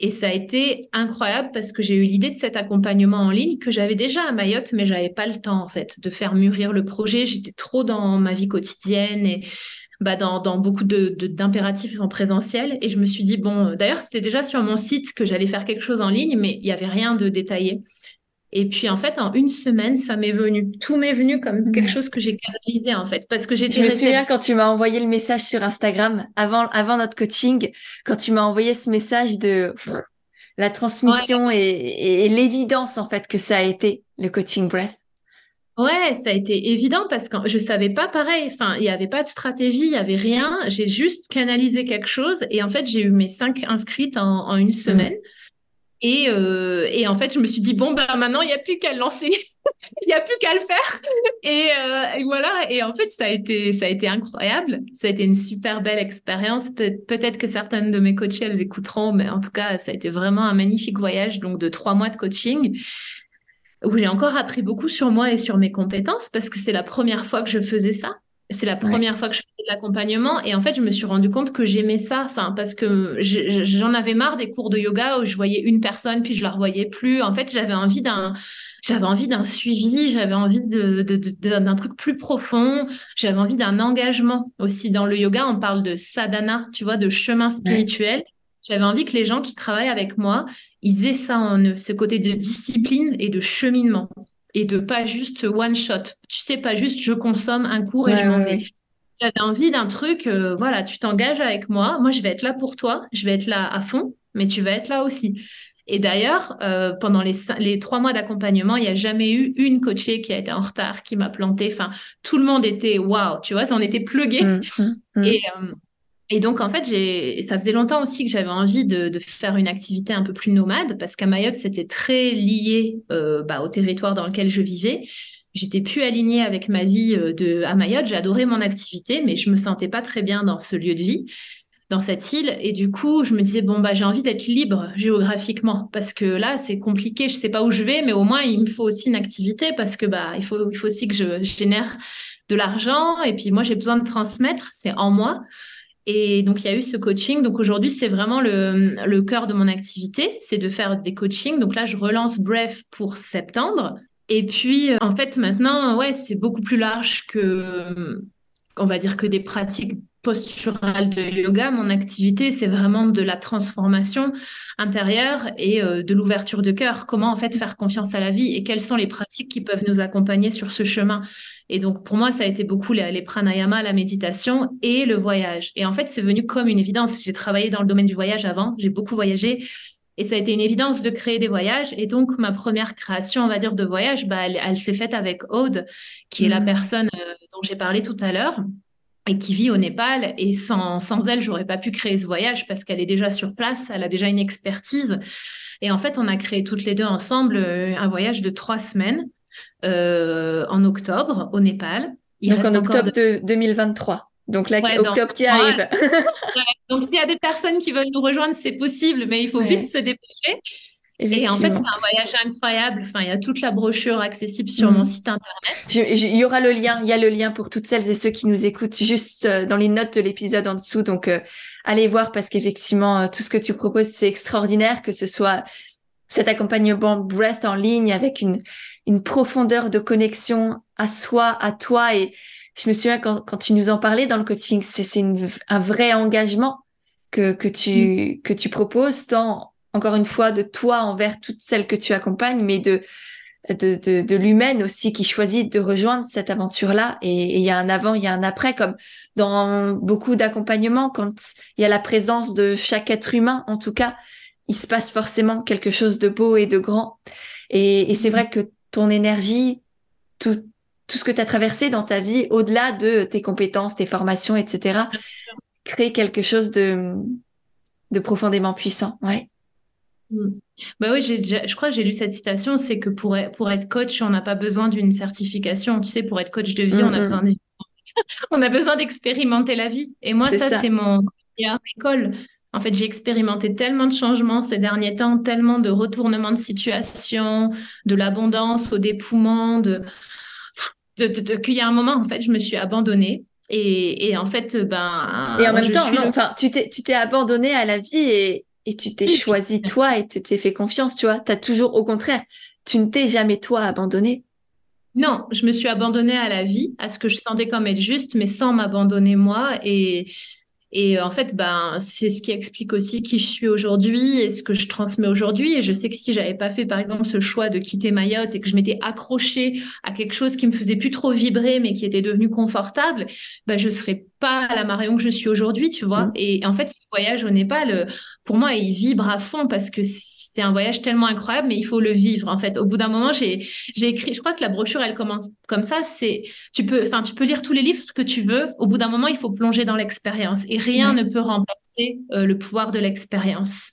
Et ça a été incroyable parce que j'ai eu l'idée de cet accompagnement en ligne que j'avais déjà à Mayotte, mais j'avais pas le temps en fait de faire mûrir le projet. J'étais trop dans ma vie quotidienne et bah, dans, dans, beaucoup de, d'impératifs en présentiel. Et je me suis dit, bon, d'ailleurs, c'était déjà sur mon site que j'allais faire quelque chose en ligne, mais il n'y avait rien de détaillé. Et puis, en fait, en une semaine, ça m'est venu. Tout m'est venu comme quelque chose que j'ai canalisé, en fait. Parce que j'étais. Je me souviens quand tu m'as envoyé le message sur Instagram, avant, avant notre coaching, quand tu m'as envoyé ce message de la transmission et, et l'évidence, en fait, que ça a été le coaching breath. Ouais, ça a été évident parce que je savais pas pareil. Enfin, il y avait pas de stratégie, il y avait rien. J'ai juste canalisé quelque chose et en fait, j'ai eu mes cinq inscrites en, une mmh. semaine. Et, euh, et en fait, je me suis dit bon bah maintenant, il n'y a plus qu'à le lancer, il n'y a plus qu'à le faire. Euh, et, voilà. Et en fait, ça a été ça a été incroyable. Ça a été une super belle expérience. peut-être que certaines de mes coachées elles écouteront, mais en tout cas, ça a été vraiment un magnifique voyage donc de trois mois de coaching où j'ai encore appris beaucoup sur moi et sur mes compétences parce que c'est la première fois que je faisais ça. C'est la première fois que je faisais de l'accompagnement et en fait, je me suis rendu compte que j'aimais ça. Enfin, parce que j'en avais marre des cours de yoga où je voyais une personne puis je la revoyais plus. En fait, j'avais envie d'un, j'avais envie d'un suivi, j'avais envie de, d'un truc plus profond. J'avais envie d'un engagement aussi. Dans le yoga, on parle de sadhana, tu vois, de chemin spirituel. J'avais envie que les gens qui travaillent avec moi, ils aient ça en eux, ce côté de discipline et de cheminement et de pas juste one shot. Tu sais, pas juste je consomme un cours et je m'en vais. J'avais envie d'un truc, euh, voilà, tu t'engages avec moi, moi je vais être là pour toi, je vais être là à fond, mais tu vas être là aussi. Et d'ailleurs, euh, pendant les, les trois mois d'accompagnement, il n'y a jamais eu une coachée qui a été en retard, qui m'a planté. Enfin, tout le monde était waouh, tu vois, on était plugués. Mmh, mmh, mmh. Et, euh, et donc, en fait, ça faisait longtemps aussi que j'avais envie de, faire une activité un peu plus nomade parce qu'à Mayotte, c'était très lié euh, bah, au territoire dans lequel je vivais. J'étais plus alignée avec ma vie euh, de, à Mayotte. J'adorais mon activité, mais je me sentais pas très bien dans ce lieu de vie, dans cette île. Et du coup, je me disais, bon, bah, j'ai envie d'être libre géographiquement parce que là, c'est compliqué. Je sais pas où je vais, mais au moins, il me faut aussi une activité parce que, bah, il faut, il faut aussi que je génère de l'argent. Et puis, moi, j'ai besoin de transmettre. C'est en moi. Et donc, il y a eu ce coaching. Donc, aujourd'hui, c'est vraiment le, cœur de mon activité, c'est de faire des coachings. Donc là, je relance Bref pour septembre. Et puis, en fait, maintenant, ouais, c'est beaucoup plus large que, on va dire, que des pratiques posturales de yoga. Mon activité, c'est vraiment de la transformation intérieure et euh, de l'ouverture de cœur. Comment, en fait, faire confiance à la vie et quelles sont les pratiques qui peuvent nous accompagner sur ce chemin? Et donc, pour moi, ça a été beaucoup les, les pranayama, la méditation et le voyage. Et en fait, c'est venu comme une évidence. J'ai travaillé dans le domaine du voyage avant, j'ai beaucoup voyagé. Et ça a été une évidence de créer des voyages. Et donc, ma première création, on va dire, de voyage, bah, elle, s'est faite avec Aude, qui est la mmh. personne euh, dont j'ai parlé tout à l'heure et qui vit au Népal. Et sans, sans elle, j'aurais pas pu créer ce voyage parce qu'elle est déjà sur place, elle a déjà une expertise. Et en fait, on a créé toutes les deux ensemble euh, un voyage de trois semaines euh, en octobre au Népal. donc en octobre de... 2023. Donc là, octobre qui arrive. Donc s'il y a des personnes qui veulent nous rejoindre, c'est possible, mais il faut vite se dépêcher. Et en fait, c'est un voyage incroyable. Enfin, il y a toute la brochure accessible sur mon mm. site internet. il y aura le lien. Il y a le lien pour toutes celles et ceux qui nous écoutent juste euh, dans les notes de l'épisode en dessous. Donc, euh, allez voir parce qu'effectivement, tout ce que tu proposes, c'est extraordinaire. Que ce soit cet accompagnement Breath en ligne avec une une profondeur de connexion à soi, à toi. Et je me souviens quand, quand tu nous en parlais dans le coaching, c'est un vrai engagement que, que tu, mm. que tu proposes, tant, encore une fois, de toi envers toutes celles que tu accompagnes, mais de, de, de, de l'humaine aussi qui choisit de rejoindre cette aventure-là. Et il y a un avant, il y a un après, comme dans beaucoup d'accompagnements, quand il y a la présence de chaque être humain, en tout cas, il se passe forcément quelque chose de beau et de grand. Et, et c'est vrai que ton énergie, tout, tout ce que tu as traversé dans ta vie, au-delà de tes compétences, tes formations, etc., crée quelque chose de, de profondément puissant. Ouais. Mm. Bah oui, j'ai je crois que j'ai lu cette citation, c'est que pour, pour être coach, on n'a pas besoin d'une certification. Tu sais, pour être coach de vie, on a besoin on a besoin d'expérimenter la vie. Et moi, ça, c'est mon meilleure école. En fait, j'ai expérimenté tellement de changements ces derniers temps, tellement de retournements de situation, de l'abondance au dépouillement, de, qu'il y a un moment, en fait, je me suis abandonnée. Et, en fait, ben. Et en même temps, enfin, tu t'es, tu t'es abandonnée à la vie et, et tu t'es choisi toi et tu t'es fait confiance, tu vois. Tu as toujours, au contraire, tu ne t'es jamais toi abandonnée. Non, je me suis abandonnée à la vie, à ce que je sentais comme être juste, mais sans m'abandonner moi. Et, et euh, en fait, ben, c'est ce qui explique aussi qui je suis aujourd'hui et ce que je transmets aujourd'hui. Et je sais que si j'avais pas fait, par exemple, ce choix de quitter Mayotte et que je m'étais accrochée à quelque chose qui me faisait plus trop vibrer, mais qui était devenu confortable, ben, je serais pas à la Marion que je suis aujourd'hui, tu vois. Mmh. Et en fait, ce voyage au Népal, euh, pour moi, il vibre à fond parce que c'est un voyage tellement incroyable, mais il faut le vivre. En fait, au bout d'un moment, j'ai écrit. Je crois que la brochure, elle commence comme ça. C'est tu peux, enfin, tu peux lire tous les livres que tu veux. Au bout d'un moment, il faut plonger dans l'expérience et rien ne peut remplacer euh, le pouvoir de l'expérience.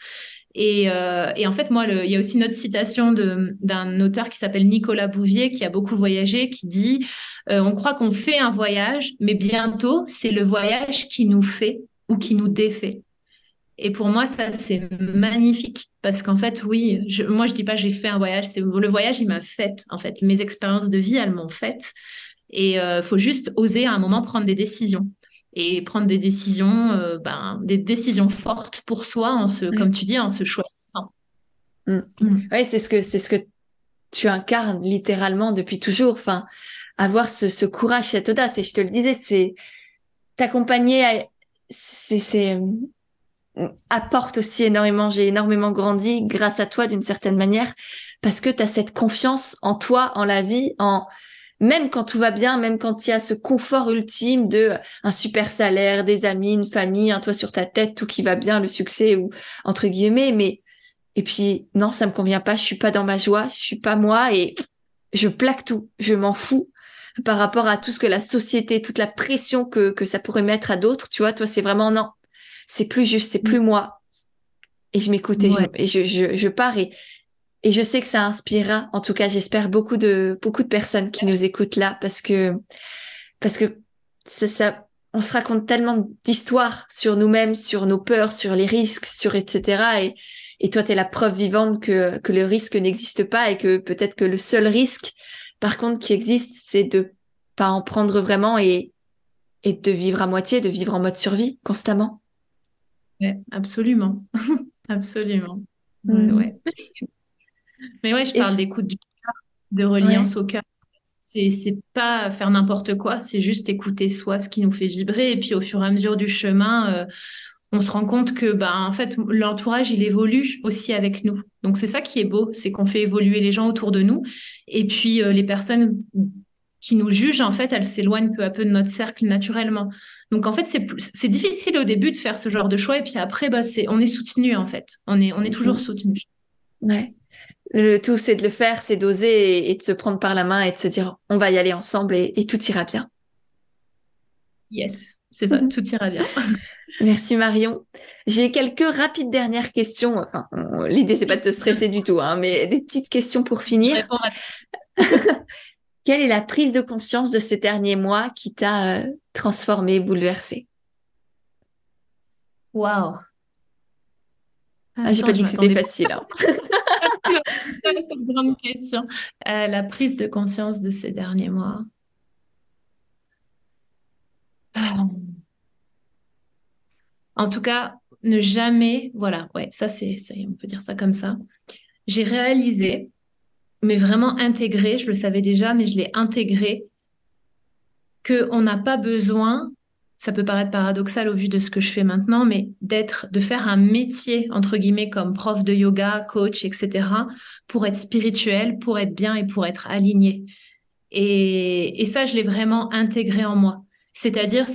Et, euh, et, en fait, moi, il y a aussi une autre citation d'un auteur qui s'appelle Nicolas Bouvier, qui a beaucoup voyagé, qui dit euh, On croit qu'on fait un voyage, mais bientôt, c'est le voyage qui nous fait ou qui nous défait. Et pour moi, ça, c'est magnifique. Parce qu'en fait, oui, je, moi, je dis pas j'ai fait un voyage. C'est le voyage, il m'a fait, en fait. Mes expériences de vie, elles m'ont fait. Et il euh, faut juste oser à un moment prendre des décisions et prendre des décisions, euh, ben, des décisions fortes pour soi, en se, comme tu dis, en se choisissant. Mm. Mm. Oui, c'est ce que c'est ce que tu incarnes littéralement depuis toujours. Enfin, avoir ce, ce courage, cette audace. Et je te le disais, c'est t'accompagner, c'est c'est apporte aussi énormément. J'ai énormément grandi grâce à toi d'une certaine manière parce que tu as cette confiance en toi, en la vie, en même quand tout va bien, même quand il y a ce confort ultime de un super salaire, des amis, une famille, un toit sur ta tête, tout qui va bien, le succès ou entre guillemets, mais et puis non, ça me convient pas, je suis pas dans ma joie, je suis pas moi et je plaque tout, je m'en fous par rapport à tout ce que la société, toute la pression que que ça pourrait mettre à d'autres, tu vois, toi c'est vraiment non, c'est plus juste, c'est plus moi. Et je m'écoute et, je, je, je pars et et je sais que ça inspirera, en tout cas, j'espère beaucoup de beaucoup de personnes qui nous écoutent là, parce que parce que ça, ça on se raconte tellement d'histoires sur nous-mêmes, sur nos peurs, sur les risques, sur etc. Et et toi, tu es la preuve vivante que que le risque n'existe pas et que peut-être que le seul risque, par contre, qui existe, c'est de pas en prendre vraiment et et de vivre à moitié, de vivre en mode survie constamment. Ouais, absolument, absolument. Mmh. ouais. Mais ouais, je parle d'écoute du cœur, de reliance au cœur. C'est, c'est pas faire n'importe quoi, c'est juste écouter soi, ce qui nous fait vibrer. Et puis au fur et à mesure du chemin, euh, on se rend compte que bah, en fait, l'entourage, il évolue aussi avec nous. Donc c'est ça qui est beau, c'est qu'on fait évoluer les gens autour de nous. Et puis euh, les personnes qui nous jugent, en fait, elles s'éloignent peu à peu de notre cercle naturellement. Donc en fait, c'est, difficile au début de faire ce genre de choix. Et puis après, bah, c'est, on est soutenu en fait. On est, on est toujours soutenu. Ouais. Le tout, c'est de le faire, c'est d'oser et, de se prendre par la main et de se dire, on va y aller ensemble et, tout ira bien. Yes, c'est ça, tout ira bien. Merci Marion. J'ai quelques rapides dernières questions. Enfin, l'idée c'est pas de te stresser du tout, hein, mais des petites questions pour finir. Quelle est la prise de conscience de ces derniers mois qui t'a euh, transformé, bouleversé? Waouh. Ah, j'ai pas dit que c'était facile. Hein. cette grande question. Euh, la prise de conscience de ces derniers mois. Euh, en tout cas, ne jamais, voilà, ouais, ça c'est, on peut dire ça comme ça. J'ai réalisé, mais vraiment intégré, je le savais déjà, mais je l'ai intégré, qu'on n'a pas besoin ça peut paraître paradoxal au vu de ce que je fais maintenant, mais d'être, de faire un métier, entre guillemets, comme prof de yoga, coach, etc., pour être spirituel, pour être bien et pour être aligné. Et, ça, je l'ai vraiment intégré en moi. C'est-à-dire,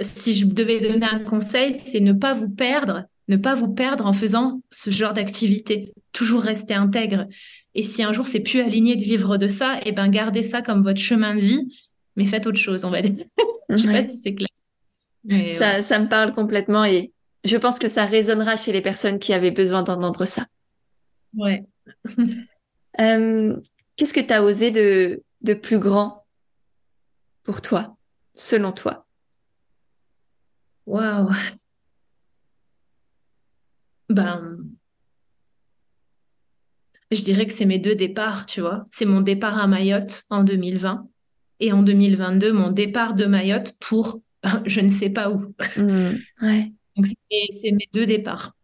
si je devais donner un conseil, c'est ne pas vous perdre, ne pas vous perdre en faisant ce genre d'activité. Toujours rester intègre. Et si un jour c'est plus aligné de vivre de ça, et eh ben gardez ça comme votre chemin de vie, mais faites autre chose, on va dire. Je sais pas si c'est clair. ça, ça me parle complètement et je pense que ça résonnera chez les personnes qui avaient besoin d'entendre ça. Ouais. Euh, qu'est-ce que tu as osé de, de plus grand pour toi, selon toi? Waouh. Ben, je dirais que c'est mes deux départs, tu vois. C'est mon départ à Mayotte en 2020 et en 2022, mon départ de Mayotte pour je ne sais pas où. Mmh, ouais. Donc, c'est mes deux départs.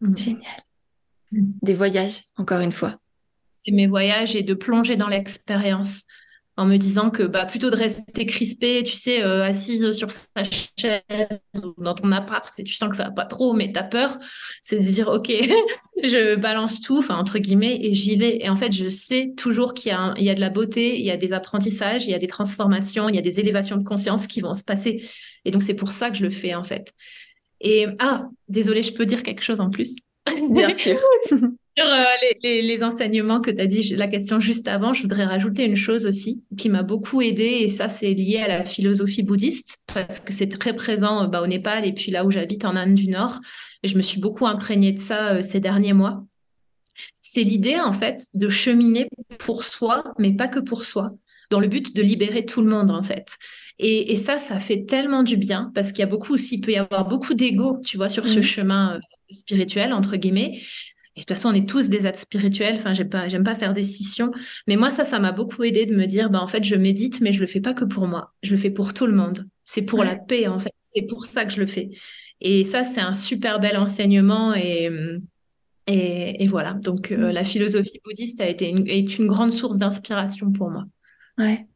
Mmh. Génial. Mmh. Des voyages, encore une fois. C'est mes voyages et de plonger dans l'expérience en me disant que bah, plutôt de rester crispée, tu sais, euh, assise sur sa chaise ou dans ton appart, et tu sens que ça va pas trop, mais tu as peur, c'est de dire, OK, je balance tout, enfin, entre guillemets, et j'y vais. Et en fait, je sais toujours qu'il y, a il y a de la beauté, il y a des apprentissages, il y a des transformations, il y a des élévations de conscience qui vont se passer. Et donc, c'est pour ça que je le fais, en fait. Et, ah, désolée, je peux dire quelque chose en plus? Bien sûr. Sur euh, les, enseignements que tu as dit, la question juste avant, je voudrais rajouter une chose aussi qui m'a beaucoup aidée, et ça, c'est lié à la philosophie bouddhiste, parce que c'est très présent euh, bah, au Népal et puis là où j'habite en Inde du Nord. Et je me suis beaucoup imprégnée de ça euh, ces derniers mois. C'est l'idée, en fait, de cheminer pour soi, mais pas que pour soi, dans le but de libérer tout le monde, en fait. Et, ça, ça fait tellement du bien, parce qu'il y a beaucoup aussi, il peut y avoir beaucoup d'ego, tu vois, sur ce mmh. chemin spirituel, entre guillemets. Et de toute façon, on est tous des êtres spirituels. Enfin, j'aime pas, j'aime pas faire des scissions. Mais moi, ça, ça m'a beaucoup aidé de me dire, bah, en fait, je médite, mais je le fais pas que pour moi. Je le fais pour tout le monde. C'est pour la paix, en fait. C'est pour ça que je le fais. Et ça, c'est un super bel enseignement. Et, et, voilà. Donc, euh, mm. la philosophie bouddhiste a été une, est une grande source d'inspiration pour moi. Ouais.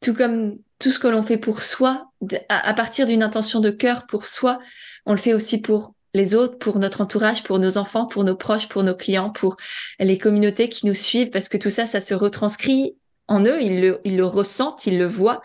Tout comme tout ce que l'on fait pour soi, à partir d'une intention de cœur pour soi, on le fait aussi pour les autres, pour notre entourage, pour nos enfants, pour nos proches, pour nos clients, pour les communautés qui nous suivent, parce que tout ça, ça se retranscrit en eux, ils le, ils le ressentent, ils le voient.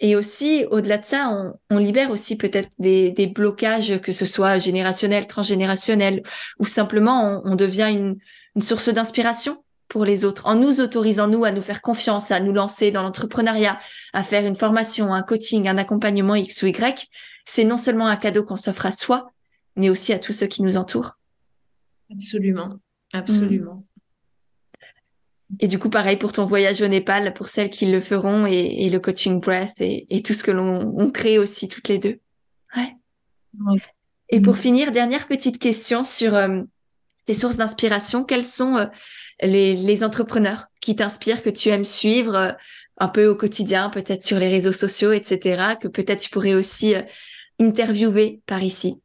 Et aussi, au-delà de ça, on, on libère aussi peut-être des, des, blocages, que ce soit générationnels, transgénérationnels, ou simplement on, on devient une, une source d'inspiration pour les autres, en nous autorisant, nous, à nous faire confiance, à nous lancer dans l'entrepreneuriat, à faire une formation, un coaching, un accompagnement X ou Y. C'est non seulement un cadeau qu'on s'offre à soi, mais aussi à tous ceux qui nous entourent. Absolument, absolument. Et du coup, pareil pour ton voyage au Népal, pour celles qui le feront, et, le coaching breath, et, tout ce que l'on crée aussi toutes les deux. Ouais. Et pour finir, dernière petite question sur euh, tes sources d'inspiration. Quelles sont euh, les, les, entrepreneurs qui t'inspirent, que tu aimes suivre euh, un peu au quotidien, peut-être sur les réseaux sociaux, etc., que peut-être tu pourrais aussi interviewer par ici?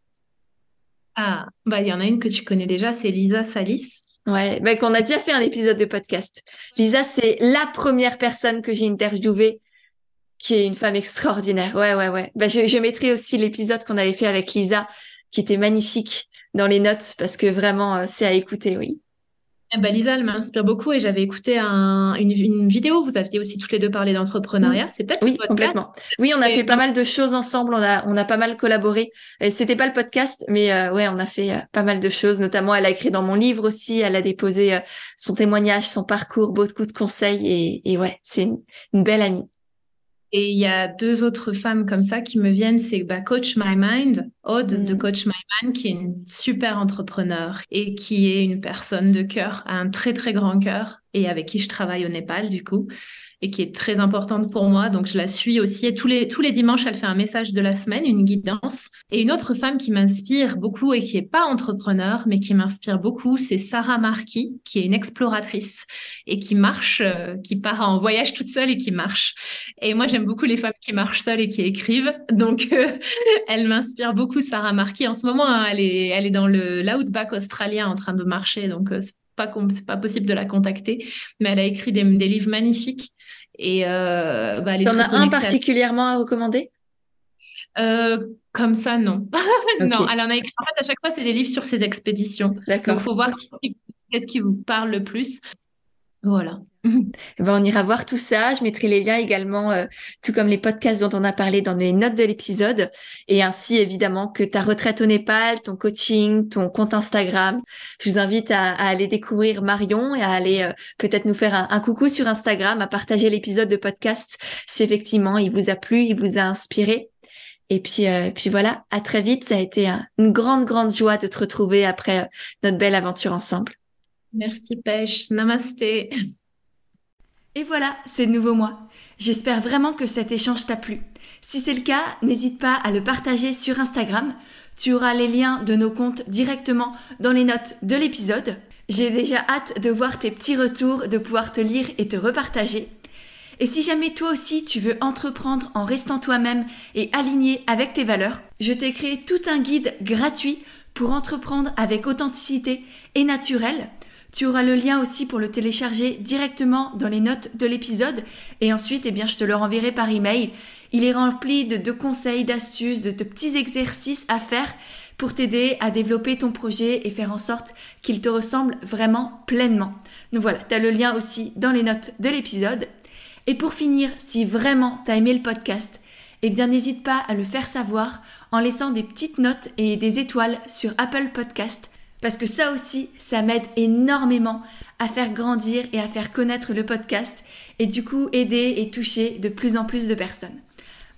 Ah, bah il y en a une que tu connais déjà, c'est Lisa Salis. Ouais, bah, qu'on a déjà fait un épisode de podcast. Lisa, c'est la première personne que j'ai interviewée qui est une femme extraordinaire. Ouais, ouais, ouais. Bah, je, je mettrai aussi l'épisode qu'on avait fait avec Lisa, qui était magnifique dans les notes, parce que vraiment, euh, c'est à écouter, oui. Eh ben, Lisa, elle m'inspire beaucoup et j'avais écouté une, vidéo. Vous aviez aussi toutes les deux parlé d'entrepreneuriat. C'est peut-être oui complètement. Oui, on a fait pas mal de choses ensemble. On a on a pas mal collaboré. C'était pas le podcast, mais euh, ouais, on a fait euh, pas mal de choses. Notamment, elle a écrit dans mon livre aussi. Elle a déposé euh, son témoignage, son parcours, beaucoup de conseils et, et ouais, c'est une belle amie. Et il y a deux autres femmes comme ça qui me viennent, c'est bah, Coach My Mind, Aude de mm. Coach My Mind, qui est une super entrepreneur et qui est une personne de cœur, un très très grand cœur, et avec qui je travaille au Népal du coup et qui est très importante pour moi. Donc, je la suis aussi. Et tous les, tous les dimanches, elle fait un message de la semaine, une guidance. Et une autre femme qui m'inspire beaucoup et qui est pas entrepreneur, mais qui m'inspire beaucoup, c'est Sarah Marquis, qui est une exploratrice et qui marche, euh, qui part en voyage toute seule et qui marche. Et moi, j'aime beaucoup les femmes qui marchent seules et qui écrivent. Donc, euh, elle m'inspire beaucoup, Sarah Marquis. En ce moment, hein, elle est, elle est dans le l'outback australien en train de marcher. Donc, euh, pas c'est pas possible de la contacter, mais elle a écrit des, des livres magnifiques et euh, bah, T'en as un particulièrement à recommander? Euh, comme ça, non. non, elle en a écrit. En fait, à chaque fois, c'est des livres sur ses expéditions. D'accord. Donc, il faut voir qu'est-ce qui vous parle le plus. Voilà. Ben, on ira voir tout ça. Je mettrai les liens également, euh, tout comme les podcasts dont on a parlé dans les notes de l'épisode. Et ainsi, évidemment, que ta retraite au Népal, ton coaching, ton compte Instagram. Je vous invite à, aller découvrir Marion et à aller euh, peut-être nous faire un, coucou sur Instagram, à partager l'épisode de podcast si effectivement il vous a plu, il vous a inspiré. Et puis, euh, puis voilà, à très vite. Ça a été une grande, grande joie de te retrouver après notre belle aventure ensemble. Merci Pêche. Namasté. Et voilà, c'est nouveau moi. J'espère vraiment que cet échange t'a plu. Si c'est le cas, n'hésite pas à le partager sur Instagram. Tu auras les liens de nos comptes directement dans les notes de l'épisode. J'ai déjà hâte de voir tes petits retours, de pouvoir te lire et te repartager. Et si jamais toi aussi tu veux entreprendre en restant toi-même et aligné avec tes valeurs, je t'ai créé tout un guide gratuit pour entreprendre avec authenticité et naturel tu auras le lien aussi pour le télécharger directement dans les notes de l'épisode et ensuite, eh bien, je te le renverrai par email. Il est rempli de, conseils, d'astuces, de, de petits exercices à faire pour t'aider à développer ton projet et faire en sorte qu'il te ressemble vraiment pleinement. Donc voilà, tu as le lien aussi dans les notes de l'épisode. Et pour finir, si vraiment tu as aimé le podcast, eh bien n'hésite pas à le faire savoir en laissant des petites notes et des étoiles sur Apple Podcast parce que ça aussi, ça m'aide énormément à faire grandir et à faire connaître le podcast et du coup aider et toucher de plus en plus de personnes.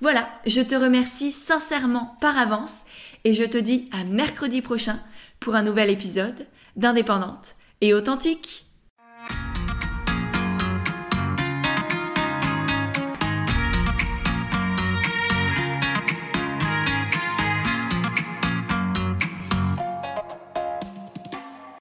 Voilà, je te remercie sincèrement par avance et je te dis à mercredi prochain pour un nouvel épisode d'Indépendante et authentique.